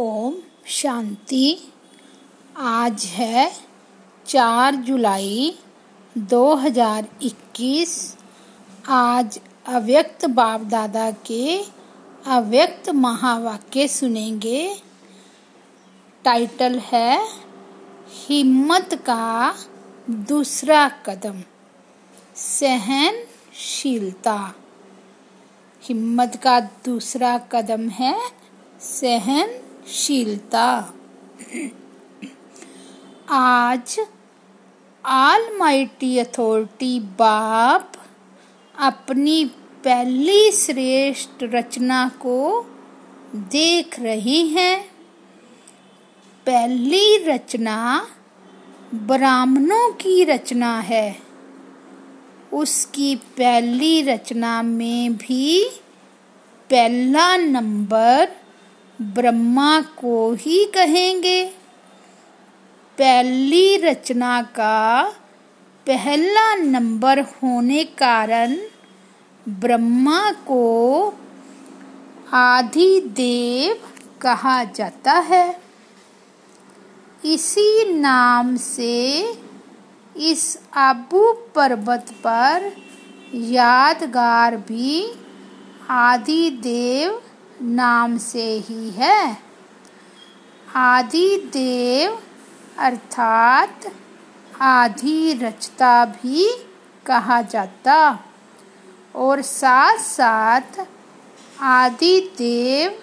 ओम शांति। आज है चार जुलाई 2021 आज अव्यक्त बाप दादा के अव्यक्त महावाक्य सुनेंगे। टाइटल है, हिम्मत का दूसरा कदम, सहनशीलता। हिम्मत का दूसरा कदम है सहनशीलता आज आल माइटी अथॉरिटी बाप अपनी पहली श्रेष्ठ रचना को देख रही हैं। पहली रचना ब्राह्मणों की रचना है। उसकी पहली रचना में भी पहला नंबर ब्रह्मा को ही कहेंगे। पहली रचना का पहला नंबर होने कारण ब्रह्मा को आदि देव कहा जाता है। इसी नाम से इस आबू पर्वत पर यादगार भी आदि देव नाम से ही है। आदि देव अर्थात आधि रचता भी कहा जाता। और साथ साथ आदि देव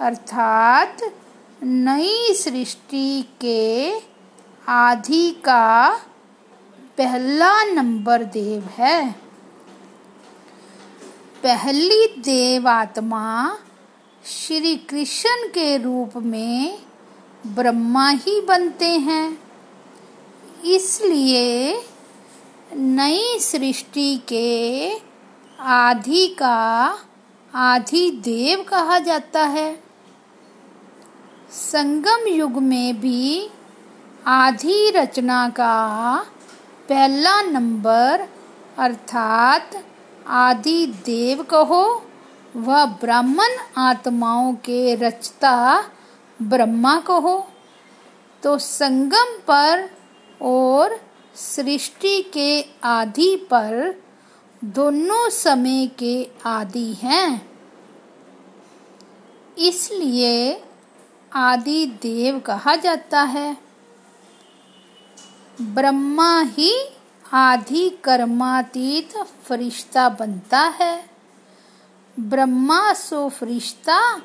अर्थात नई सृष्टि के आधि का पहला नंबर देव है। पहली देव आत्मा श्री कृष्ण के रूप में ब्रह्मा ही बनते हैं। इसलिए नई सृष्टि के आधि का आधि देव कहा जाता है। संगम युग में भी आधि रचना का पहला नंबर अर्थात आदि देव कहो। वह ब्राह्मण आत्माओं के रचता ब्रह्मा को हो तो संगम पर और सृष्टि के आदि पर दोनों समय के आदि हैं। इसलिए आदि देव कहा जाता है। ब्रह्मा ही आधि कर्मातीत फरिश्ता बनता है। ब्रह्मा सो फरिश्ता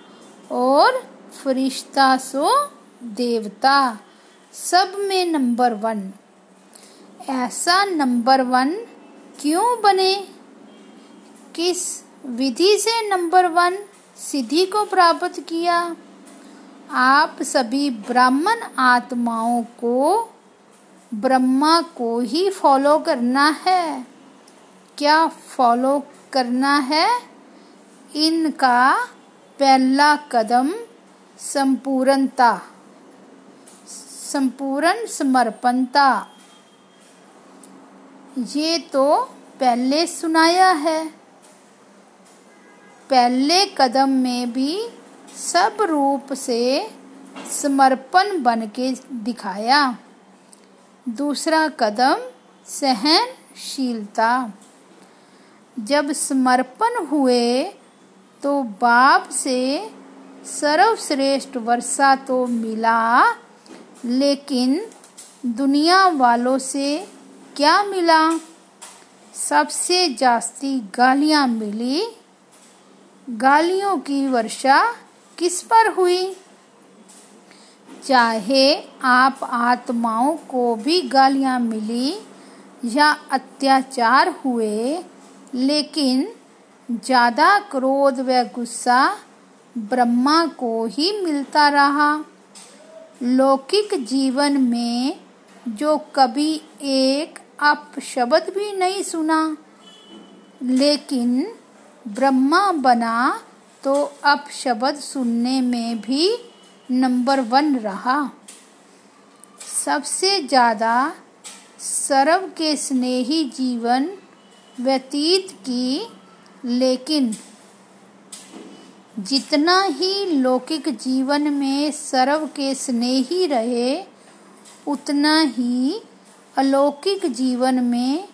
और फरिश्ता सो देवता, सब में नंबर वन ऐसा नंबर वन क्यों बने? किस विधि से नंबर वन सिद्धि को प्राप्त किया? आप सभी ब्राह्मण आत्माओं को ब्रह्मा को ही फॉलो करना है। क्या फॉलो करना है? इनका पहला कदम संपूर्णता, संपूर्ण समर्पणता। ये तो पहले सुनाया है। पहले कदम में भी सब रूप से समर्पण बन के दिखाया। दूसरा कदम, सहनशीलता। जब समर्पण हुए तो बाप से सर्वश्रेष्ठ वर्षा तो मिला, लेकिन दुनिया वालों से क्या मिला? सबसे जास्ती गालियाँ मिली। गालियों की वर्षा किस पर हुई? चाहे आप आत्माओं को भी गालियाँ मिली या अत्याचार हुए, लेकिन ज़्यादा क्रोध व गुस्सा ब्रह्मा को ही मिलता रहा। लौकिक जीवन में जो कभी एक अपशब्द भी नहीं सुना, लेकिन ब्रह्मा बना तो अपशब्द सुनने में भी नंबर वन रहा। सबसे ज़्यादा सर्व के स्नेही जीवन व्यतीत की लेकिन जितना ही लौकिक जीवन में सर्व के स्नेही रहे, उतना ही अलौकिक जीवन में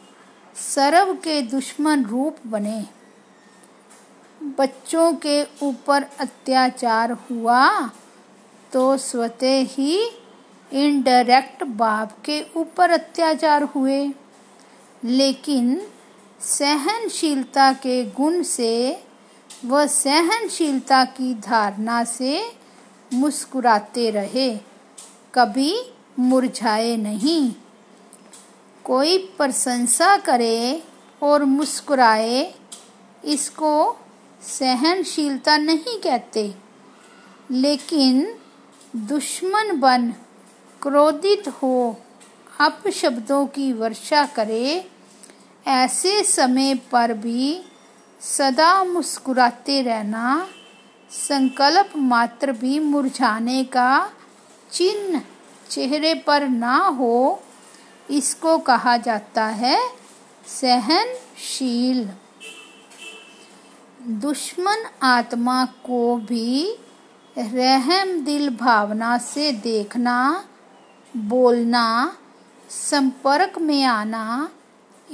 सर्व के दुश्मन रूप बने। बच्चों के ऊपर अत्याचार हुआ तो स्वतः ही इनडायरेक्ट बाप के ऊपर अत्याचार हुए। लेकिन सहनशीलता के गुण से, व सहनशीलता की धारणा से मुस्कुराते रहे। कभी मुरझाए नहीं। कोई प्रशंसा करे और मुस्कुराए, इसको सहनशीलता नहीं कहते। लेकिन दुश्मन बन, क्रोधित हो, अपशब्दों की वर्षा करे ऐसे समय पर भी सदा मुस्कुराते रहना संकल्प मात्र भी मुरझाने का चिन्ह चेहरे पर ना हो, इसको कहा जाता है सहनशील। दुश्मन आत्मा को भी रहम दिल भावना से देखना, बोलना, संपर्क में आना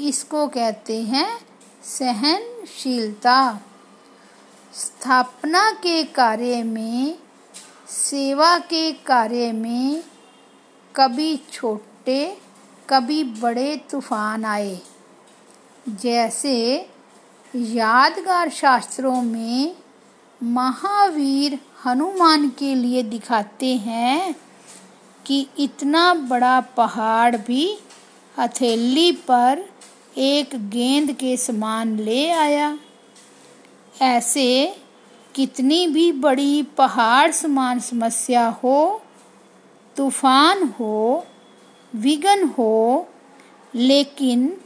इसको कहते हैं सहनशीलता। स्थापना के कार्य में, सेवा के कार्य में कभी छोटे, कभी बड़े तूफ़ान आए। जैसे यादगार शास्त्रों में महावीर हनुमान के लिए दिखाते हैं कि इतना बड़ा पहाड़ भी हथेली पर एक गेंद के समान ले आया। ऐसे कितनी भी बड़ी पहाड़ समान समस्या हो, तूफ़ान हो, विघन हो, लेकिन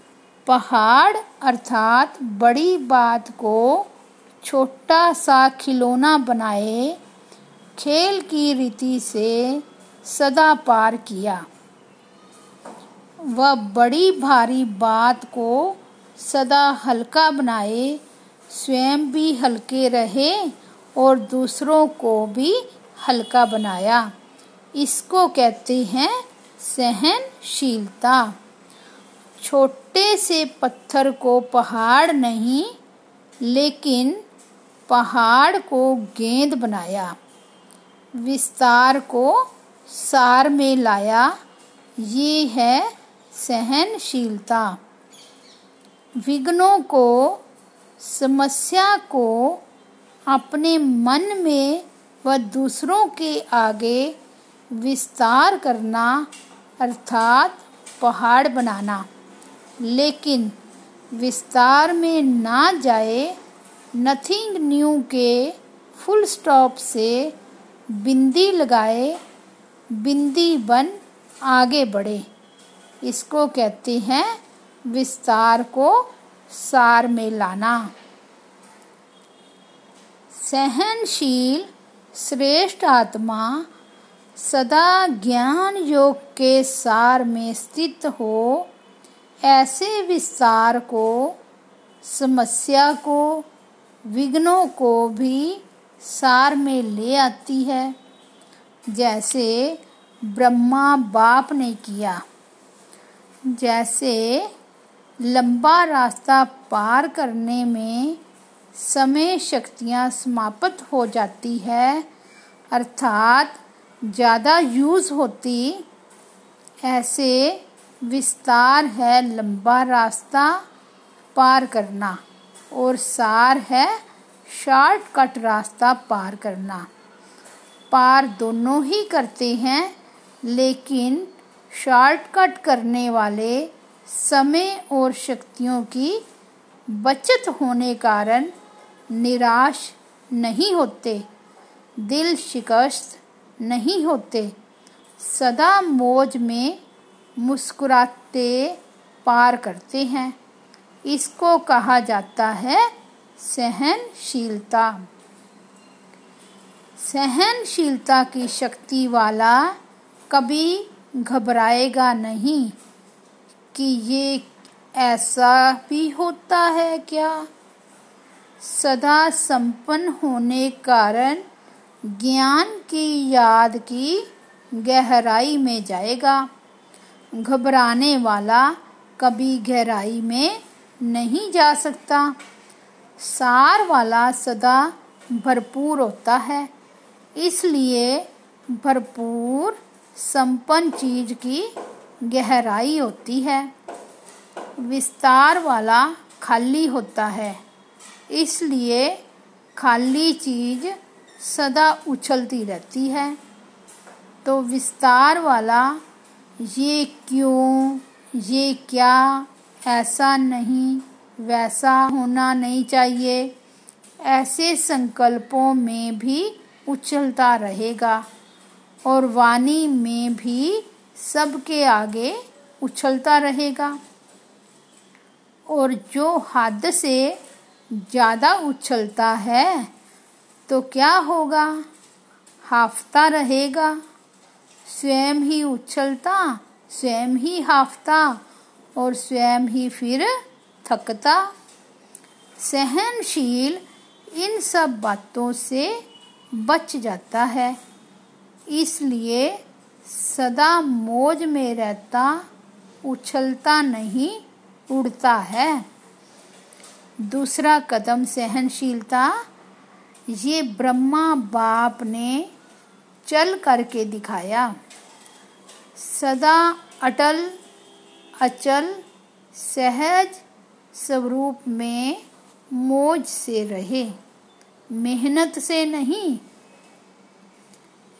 पहाड़ अर्थात बड़ी बात को छोटा सा खिलौना बनाए, खेल की रीति से सदा पार किया। वह बड़ी भारी बात को सदा हल्का बनाए, स्वयं भी हल्के रहे और दूसरों को भी हल्का बनाया। इसको कहते हैं सहनशीलता। छोटे से पत्थर को पहाड़ नहीं, लेकिन पहाड़ को गेंद बनाया। विस्तार को सार में लाया। ये है सहनशीलता। विघ्नों को, समस्या को अपने मन में व दूसरों के आगे विस्तार करना, अर्थात पहाड़ बनाना। लेकिन विस्तार में ना जाए नथिंग न्यू के फुल स्टॉप से बिंदी लगाए, बिंदी बन आगे बढ़े। इसको कहते हैं विस्तार को सार में लाना। सहनशील श्रेष्ठ आत्मा सदा ज्ञान योग के सार में स्थित हो, ऐसे विस्तार को, समस्या को, विघ्नों को भी सार में ले आती है, जैसे ब्रह्मा बाप ने किया। जैसे लंबा रास्ता पार करने में समय शक्तियाँ समाप्त हो जाती है, अर्थात ज़्यादा यूज़ होती, ऐसे विस्तार है लंबा रास्ता पार करना और सार है शॉर्टकट रास्ता पार करना। पार दोनों ही करते हैं, लेकिन शॉर्टकट करने वाले समय और शक्तियों की बचत होने कारण निराश नहीं होते, दिल शिकस्त नहीं होते। सदा मौज में मुस्कुराते पार करते हैं। इसको कहा जाता है सहनशीलता। सहनशीलता की शक्ति वाला कभी घबराएगा नहीं कि ये ऐसा भी होता है क्या? सदा संपन्न होने कारण ज्ञान की याद की गहराई में जाएगा। घबराने वाला कभी गहराई में नहीं जा सकता। सार वाला सदा भरपूर होता है, इसलिए भरपूर संपन्न चीज़ की गहराई होती है। विस्तार वाला खाली होता है। इसलिए खाली चीज़ सदा उछलती रहती है। तो विस्तार वाला, ये क्यों, ये क्या, ऐसा नहीं, वैसा होना नहीं चाहिए। ऐसे संकल्पों में भी उछलता रहेगा। और वाणी में भी सबके आगे उछलता रहेगा। और जो हद से ज़्यादा उछलता है तो क्या होगा? हाफता रहेगा। स्वयं ही उछलता, स्वयं ही हाफता और स्वयं ही फिर थकता। सहनशील इन सब बातों से बच जाता है। इसलिए सदा मौज में रहता, उछलता नहीं, उड़ता है। दूसरा कदम सहनशीलता, ये ब्रह्मा बाप ने चल करके दिखाया। सदा अटल, अचल, सहज स्वरूप में मौज से रहे। मेहनत से नहीं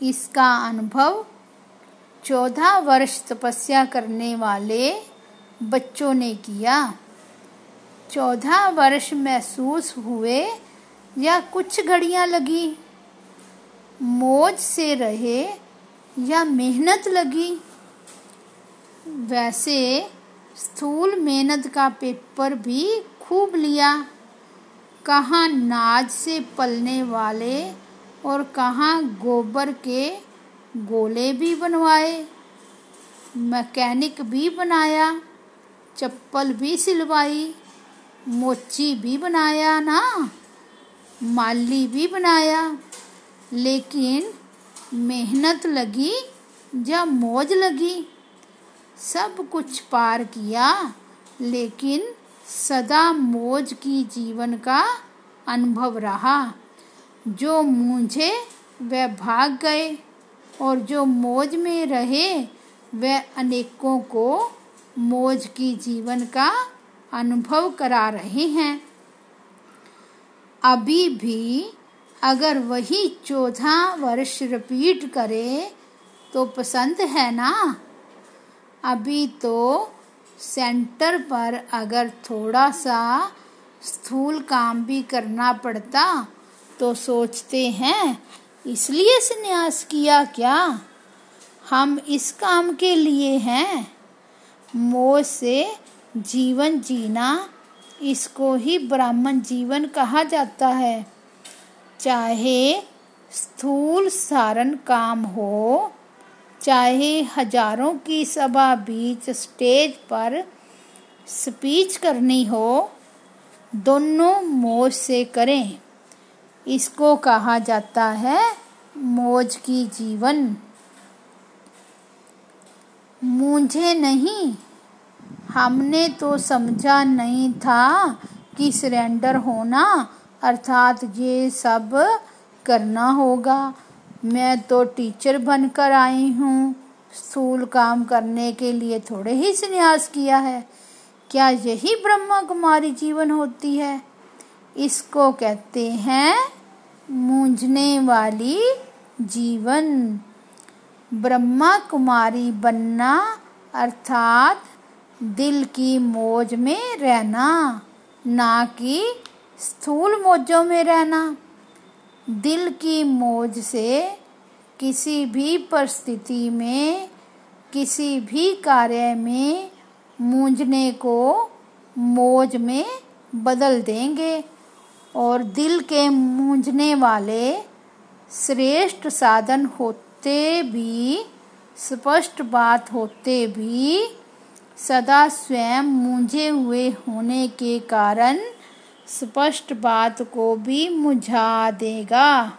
इसका अनुभव चौदह वर्ष तपस्या करने वाले बच्चों ने किया। चौदह वर्ष महसूस हुए या कुछ घड़ियाँ लगी? मौज से रहे या मेहनत लगी? वैसे स्थूल मेहनत का पेपर भी खूब लिया। कहाँ नाज से पलने वाले और कहाँ गोबर के गोले भी बनवाए, मैकेनिक भी बनाया, चप्पल भी सिलवाई, मोची भी बनाया ना, माली भी बनाया। लेकिन मेहनत लगी या मौज लगी, सब कुछ पार किया, लेकिन सदा मौज की जीवन का अनुभव रहा। जो मुझे, वह भाग गए और जो मौज में रहे, वह अनेकों को मौज की जीवन का अनुभव करा रहे हैं। अभी भी अगर वही चौदह वर्ष रिपीट करे तो पसंद है ना? अभी तो सेंटर पर अगर थोड़ा सा स्थूल काम भी करना पड़ता तो सोचते हैं, इसलिए संन्यास किया क्या? हम इस काम के लिए हैं। मोह से जीवन जीना इसको ही ब्राह्मण जीवन कहा जाता है। चाहे स्थूल सारण काम हो, चाहे हज़ारों की सभा बीच स्टेज पर स्पीच करनी हो, दोनों मौज से करें। इसको कहा जाता है मौज की जीवन। मुझे नहीं, हमने तो समझा नहीं था कि सरेंडर होना अर्थात ये सब करना होगा। मैं तो टीचर बनकर आई हूँ स्थूल काम करने के लिए थोड़े ही संन्यास किया है। क्या यही ब्रह्मा कुमारी जीवन होती है? इसको कहते हैं मूंझने वाली जीवन। ब्रह्मा कुमारी बनना अर्थात दिल की मौज में रहना, ना कि स्थूल मौजों में रहना। दिल की मौज से किसी भी परिस्थिति में, किसी भी कार्य में मूंझने को मौज में बदल देंगे। और दिल के मूंझने वाले श्रेष्ठ साधन होते भी, स्पष्ट बात होते भी, सदा स्वयं मूंझे हुए होने के कारण स्पष्ट बात को भी मुझा देगा।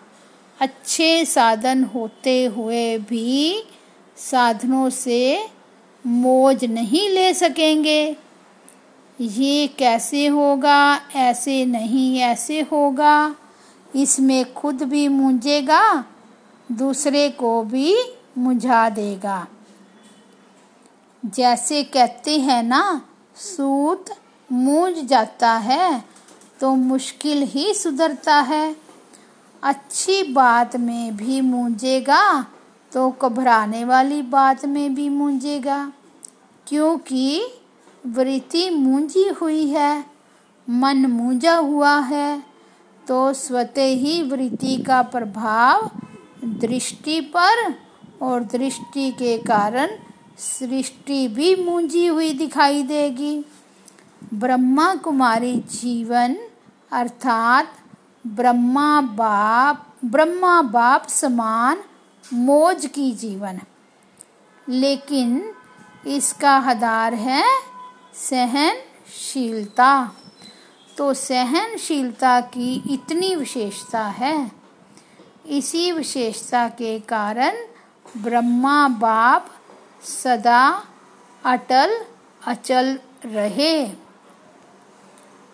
अच्छे साधन होते हुए भी साधनों से मौज नहीं ले सकेंगे। ये कैसे होगा? ऐसे नहीं ऐसे होगा। इसमें खुद भी मूंजेगा दूसरे को भी मुझा देगा। जैसे कहते हैं ना, सूत मूंज जाता है तो मुश्किल ही सुधरता है। अच्छी बात में भी मूंजेगा तो घबराने वाली बात में भी मूंजेगा क्योंकि वृत्ति मूंजी हुई है, मन मूंजा हुआ है तो स्वतः ही वृत्ति का प्रभाव दृष्टि पर और दृष्टि के कारण सृष्टि भी मूंजी हुई दिखाई देगी। ब्रह्मा कुमारी जीवन अर्थात ब्रह्मा बाप ब्रह्मा बाप समान मोज की जीवन। लेकिन इसका आधार है सहनशीलता। तो सहनशीलता की इतनी विशेषता है। इसी विशेषता के कारण ब्रह्मा बाप सदा अटल अचल रहे।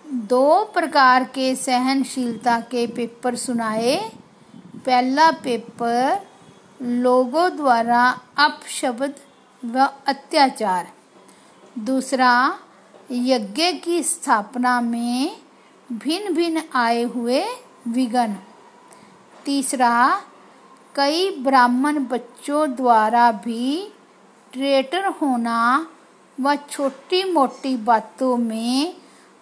दो प्रकार के सहनशीलता के पेपर सुनाए। पहला पेपर लोगों द्वारा अपशब्द व अत्याचार। दूसरा, यज्ञ की स्थापना में भिन्न भिन्न आए हुए विघन। तीसरा, कई ब्राह्मण बच्चों द्वारा भी ट्रेटर होना व छोटी मोटी बातों में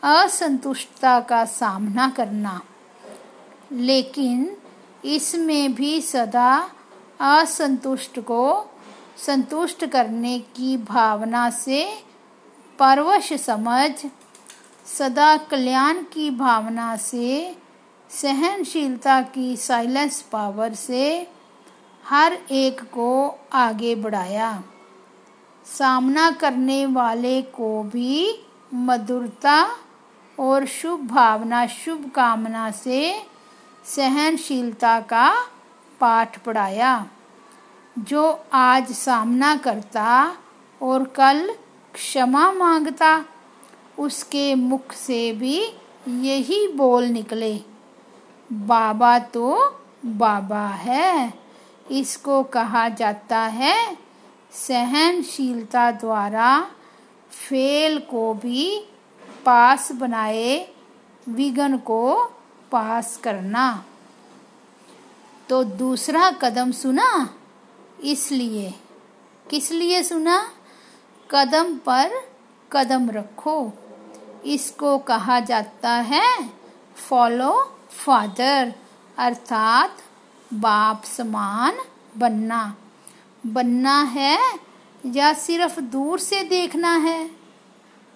असंतुष्टता का सामना करना। लेकिन इसमें भी सदा असंतुष्ट को संतुष्ट करने की भावना से परवश समझ, सदा कल्याण की भावना से, सहनशीलता की साइलेंस पावर से, हर एक को आगे बढ़ाया। सामना करने वाले को भी मधुरता और शुभ भावना, शुभ कामना से सहनशीलता का पाठ पढ़ाया। जो आज सामना करता और कल क्षमा माँगता, उसके मुख से भी यही बोल निकले, बाबा तो बाबा है। इसको कहा जाता है सहनशीलता द्वारा फेल को भी पास बनाए, विघन को पास करना। तो दूसरा कदम सुना, इसलिए। किस लिए सुना? कदम पर कदम रखो। इसको कहा जाता है फॉलो फादर अर्थात बाप समान बनना। बनना है या सिर्फ़ दूर से देखना है?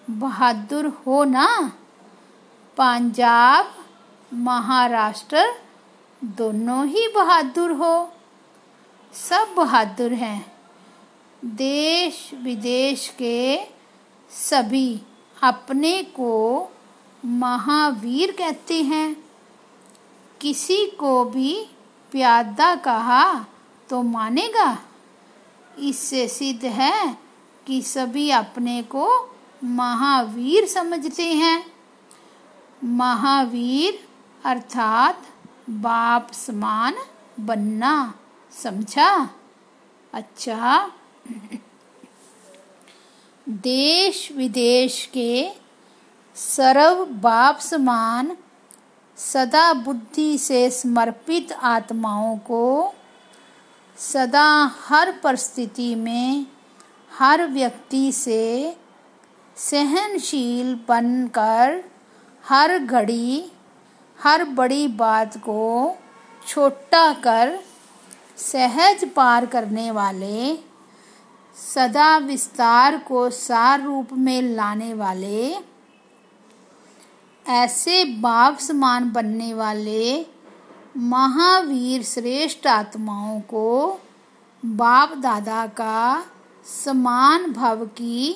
बहादुर हो ना? पंजाब, महाराष्ट्र दोनों ही बहादुर हो। सब बहादुर हैं। देश विदेश के सभी अपने को महावीर कहते हैं। किसी को भी प्यादा कहा तो मानेगा। इससे सिद्ध है कि सभी अपने को महावीर समझते हैं। महावीर अर्थात बाप समान बनना, समझा? अच्छा देश विदेश के सर्व बाप समान सदा बुद्धि से समर्पित आत्माओं को सदा हर परिस्थिति में, हर व्यक्ति से सहनशील बनकर हर घड़ी, हर बड़ी बात को छोटा कर, सहज पार करने वाले सदा विस्तार को सार रूप में लाने वाले, ऐसे बाप समान बनने वाले महावीर श्रेष्ठ आत्माओं को बाप दादा का समान भाव की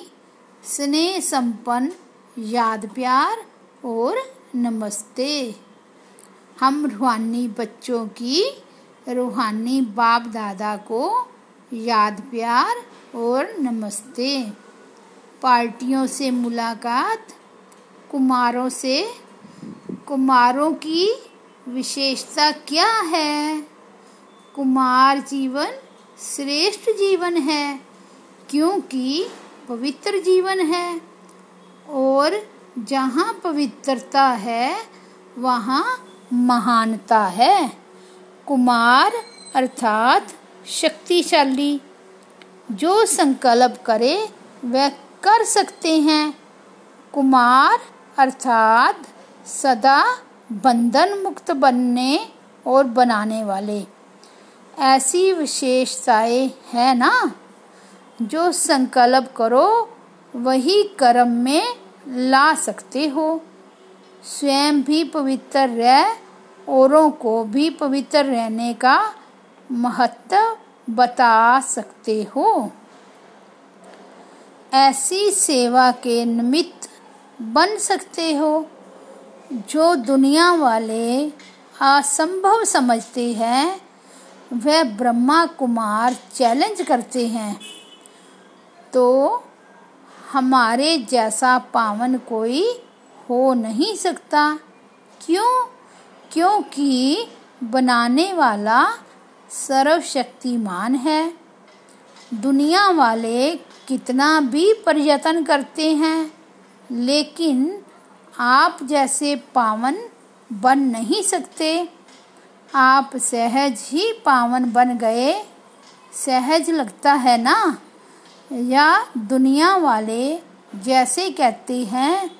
स्नेह संपन्न, याद प्यार और नमस्ते। हम रूहानी बच्चों की रूहानी बाप दादा को याद प्यार और नमस्ते। पार्टियों से मुलाकात, कुमारों से, कुमारों की विशेषता क्या है? कुमार जीवन श्रेष्ठ जीवन है, क्योंकि पवित्र जीवन है, और जहाँ पवित्रता है, वहाँ महानता है। कुमार अर्थात शक्तिशाली। जो संकल्प करे, वह कर सकते हैं। कुमार अर्थात सदा बंधन मुक्त बनने और बनाने वाले। ऐसी विशेषताएँ है ना? जो संकल्प करो, वही कर्म में ला सकते हो। स्वयं भी पवित्र रह, औरों को भी पवित्र रहने का महत्व बता सकते हो? ऐसी सेवा के निमित्त बन सकते हो, जो दुनिया वाले असंभव समझते हैं। वह ब्रह्मा कुमार चैलेंज करते हैं। तो हमारे जैसा पावन कोई हो नहीं सकता। क्यों? क्योंकि बनाने वाला सर्वशक्तिमान है। दुनिया वाले कितना भी पर्यटन करते हैं, लेकिन आप जैसे पावन बन नहीं सकते। आप सहज ही पावन बन गए। सहज लगता है ना? या दुनिया वाले जैसे कहते हैं,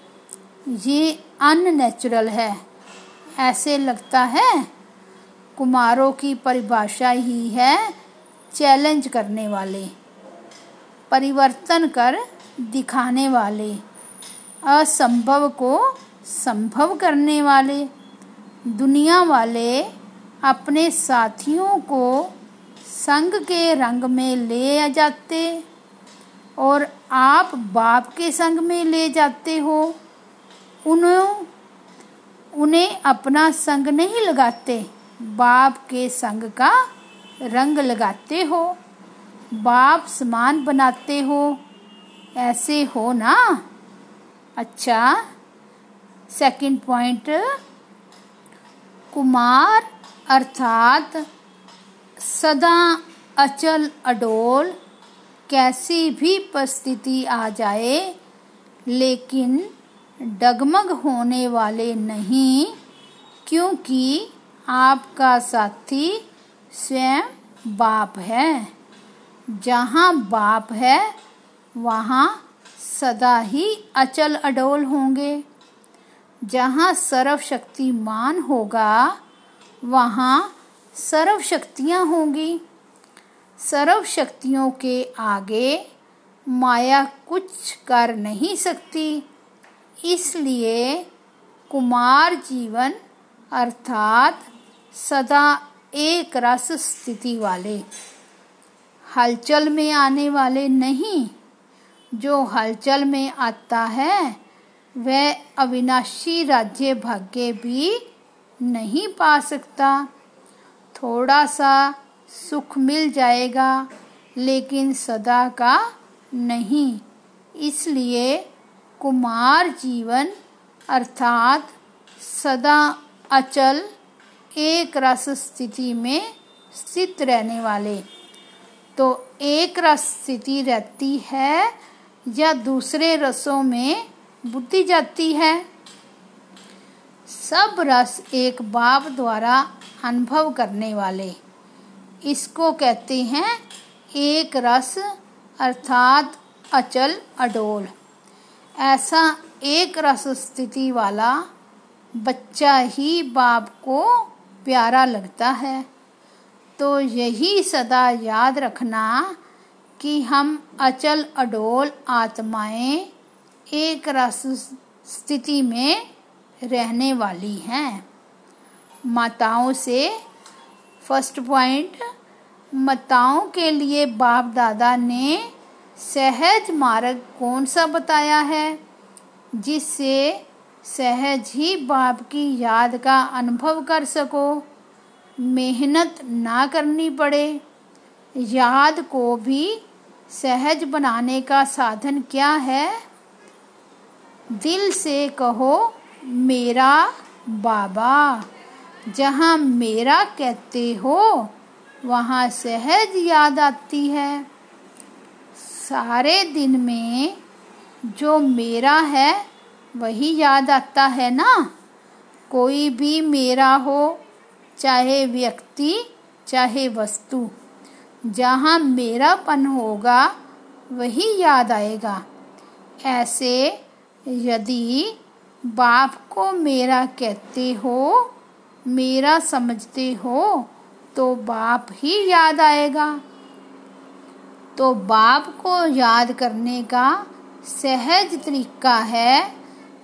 ये अननेचुरल है। ऐसे लगता है? कुमारों की परिभाषा ही है चैलेंज करने वाले, परिवर्तन कर दिखाने वाले, असंभव को संभव करने वाले, दुनिया वाले अपने साथियों को संग के रंग में ले आ जाते और आप बाप के संग में ले जाते हो। उन्हें उन्हें अपना संग नहीं लगाते। बाप के संग का रंग लगाते हो, बाप समान बनाते हो, ऐसे हो ना? अच्छा सेकंड पॉइंट कुमार अर्थात सदा अचल अडोल, कैसी भी परिस्थिति आ जाए, लेकिन डगमग होने वाले नहीं, क्योंकि आपका साथी स्वयं बाप है। जहाँ बाप है, वहाँ सदा ही अचल अडोल होंगे। जहाँ सर्वशक्तिमान होगा, वहाँ सर्व शक्तियाँ होंगी। सर्वशक्तियों के आगे माया कुछ कर नहीं सकती। इसलिए कुमार जीवन अर्थात सदा एक रस स्थिति वाले। हलचल में आने वाले नहीं। जो हलचल में आता है, वह अविनाशी राज्य भाग्य भी नहीं पा सकता। थोड़ा सा सुख मिल जाएगा, लेकिन सदा का नहीं। इसलिए कुमार जीवन अर्थात सदा अचल एक रस स्थिति में स्थित रहने वाले। तो एक रस स्थिति रहती है या दूसरे रसों में बुद्धि जाती है? सब रस एक बाप द्वारा अनुभव करने वाले। इसको कहते हैं एक रस, अर्थात अचल अडोल। ऐसा एक रस स्थिति वाला बच्चा ही बाप को प्यारा लगता है। तो यही सदा याद रखना कि हम अचल अडोल आत्माएँ एक रस स्थिति में रहने वाली हैं। माताओं से फ़र्स्ट पॉइंट माताओं के लिए बाप दादा ने सहज मार्ग कौन सा बताया है, जिससे सहज ही बाप की याद का अनुभव कर सको। मेहनत ना करनी पड़े। याद को भी सहज बनाने का साधन क्या है? दिल से कहो, मेरा बाबा। जहाँ मेरा कहते हो, वहाँ सहज याद आती है। सारे दिन में जो मेरा है वही याद आता है ना? कोई भी मेरा हो, चाहे व्यक्ति, चाहे वस्तु, जहाँ मेरापन होगा, वही याद आएगा। ऐसे यदि बाप को मेरा कहते हो, मेरा समझते हो तो बाप ही याद आएगा। तो बाप को याद करने का सहज तरीका है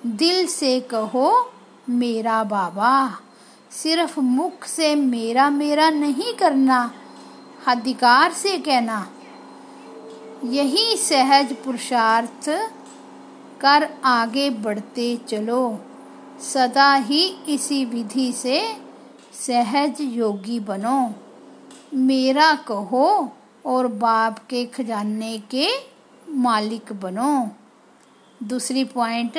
दिल से कहो, मेरा बाबा। सिर्फ़ मुख से मेरा मेरा नहीं करना, अधिकार से कहना। यही सहज पुरुषार्थ, कर आगे बढ़ते चलो। सदा ही इसी विधि से सहज योगी बनो। मेरा कहो और बाप के खजाने के मालिक बनो। दूसरी पॉइंट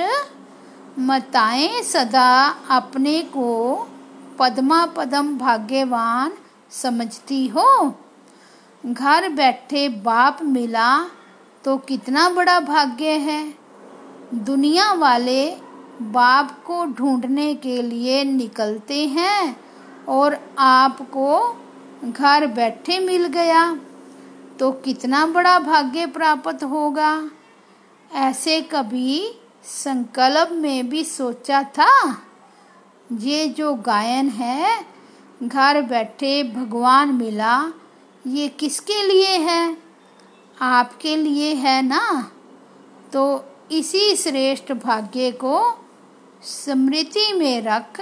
मताएँ सदा अपने को पद्मा पदम भाग्यवान समझती हो। घर बैठे बाप मिला तो कितना बड़ा भाग्य है। दुनिया वाले बाप को ढूँढने के लिए निकलते हैं और आपको घर बैठे मिल गया तो कितना बड़ा भाग्य प्राप्त होगा। ऐसे कभी संकल्प में भी सोचा था, ये जो गायन है, घर बैठे भगवान मिला, ये किसके लिए है? आपके लिए है ना? तो इसी श्रेष्ठ भाग्य को स्मृति में रख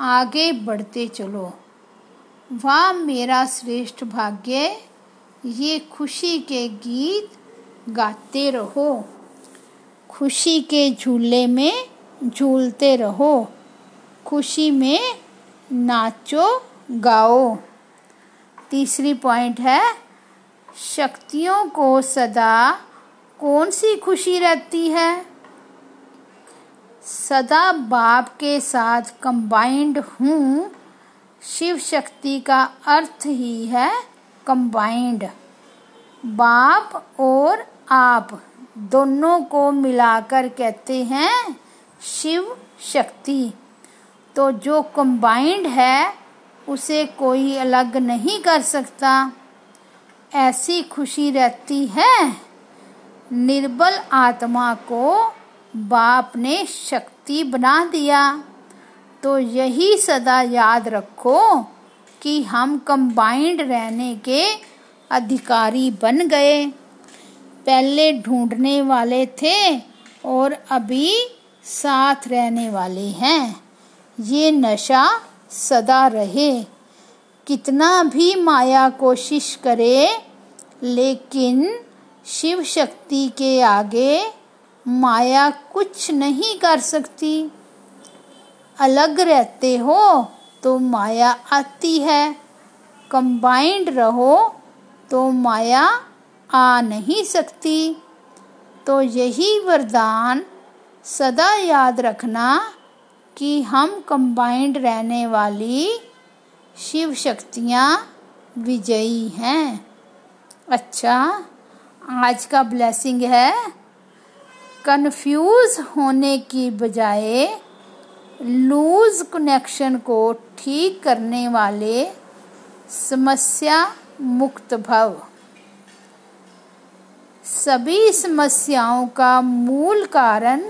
आगे बढ़ते चलो। वाह, मेरा श्रेष्ठ भाग्य, ये खुशी के गीत गाते रहो। खुशी के झूले में झूलते रहो। खुशी में नाचो, गाओ। तीसरी पॉइंट है, शक्तियों को सदा कौन सी खुशी रहती है? सदा बाप के साथ कंबाइंड हूँ, शिव शक्ति का अर्थ ही है कंबाइंड बाप और आप। दोनों को मिलाकर कहते हैं शिव शक्ति। तो जो कंबाइंड है, उसे कोई अलग नहीं कर सकता। ऐसी खुशी रहती है। निर्बल आत्मा को बाप ने शक्ति बना दिया। तो यही सदा याद रखो कि हम कंबाइंड रहने के अधिकारी बन गए। पहले ढूँढने वाले थे और अभी साथ रहने वाले हैं। ये नशा सदा रहे। कितना भी माया कोशिश करे, लेकिन शिव शक्ति के आगे माया कुछ नहीं कर सकती। अलग रहते हो तो माया आती है। कंबाइंड रहो तो माया आ नहीं सकती। तो यही वरदान सदा याद रखना कि हम कंबाइंड रहने वाली शिव शक्तियाँ विजयी हैं। अच्छा आज का ब्लेसिंग है कंफ्यूज होने की बजाय लूज कनेक्शन को ठीक करने वाले समस्या मुक्त भव। सभी समस्याओं का मूल कारण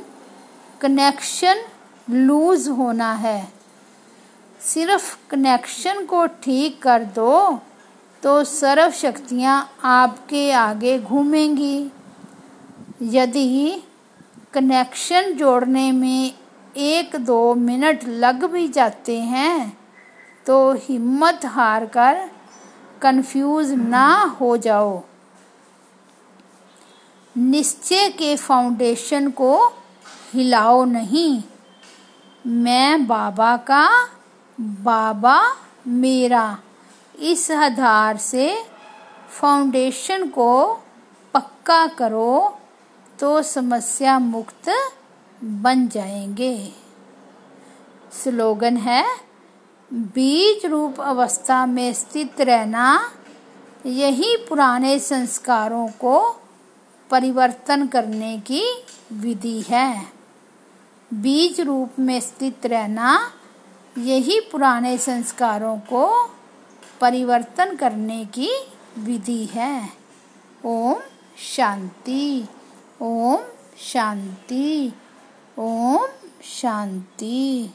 कनेक्शन लूज होना है। सिर्फ़ कनेक्शन को ठीक कर दो तो सर्व शक्तियाँ आपके आगे घूमेंगी। यदि कनेक्शन जोड़ने में एक दो मिनट लग भी जाते हैं तो हिम्मत हार कर कंफ्यूज ना हो जाओ। निश्चय के फाउंडेशन को हिलाओ नहीं। मैं बाबा का बाबा मेरा। इस आधार से फाउंडेशन को पक्का करो तो समस्या मुक्त बन जाएँगे। स्लोगन है, बीज रूप अवस्था में स्थित रहना। यही पुराने संस्कारों को परिवर्तन करने की विधि है। बीज रूप में स्थित रहना, यही पुराने संस्कारों को परिवर्तन करने की विधि है। ओम शांति ओम शांति ओम शांति।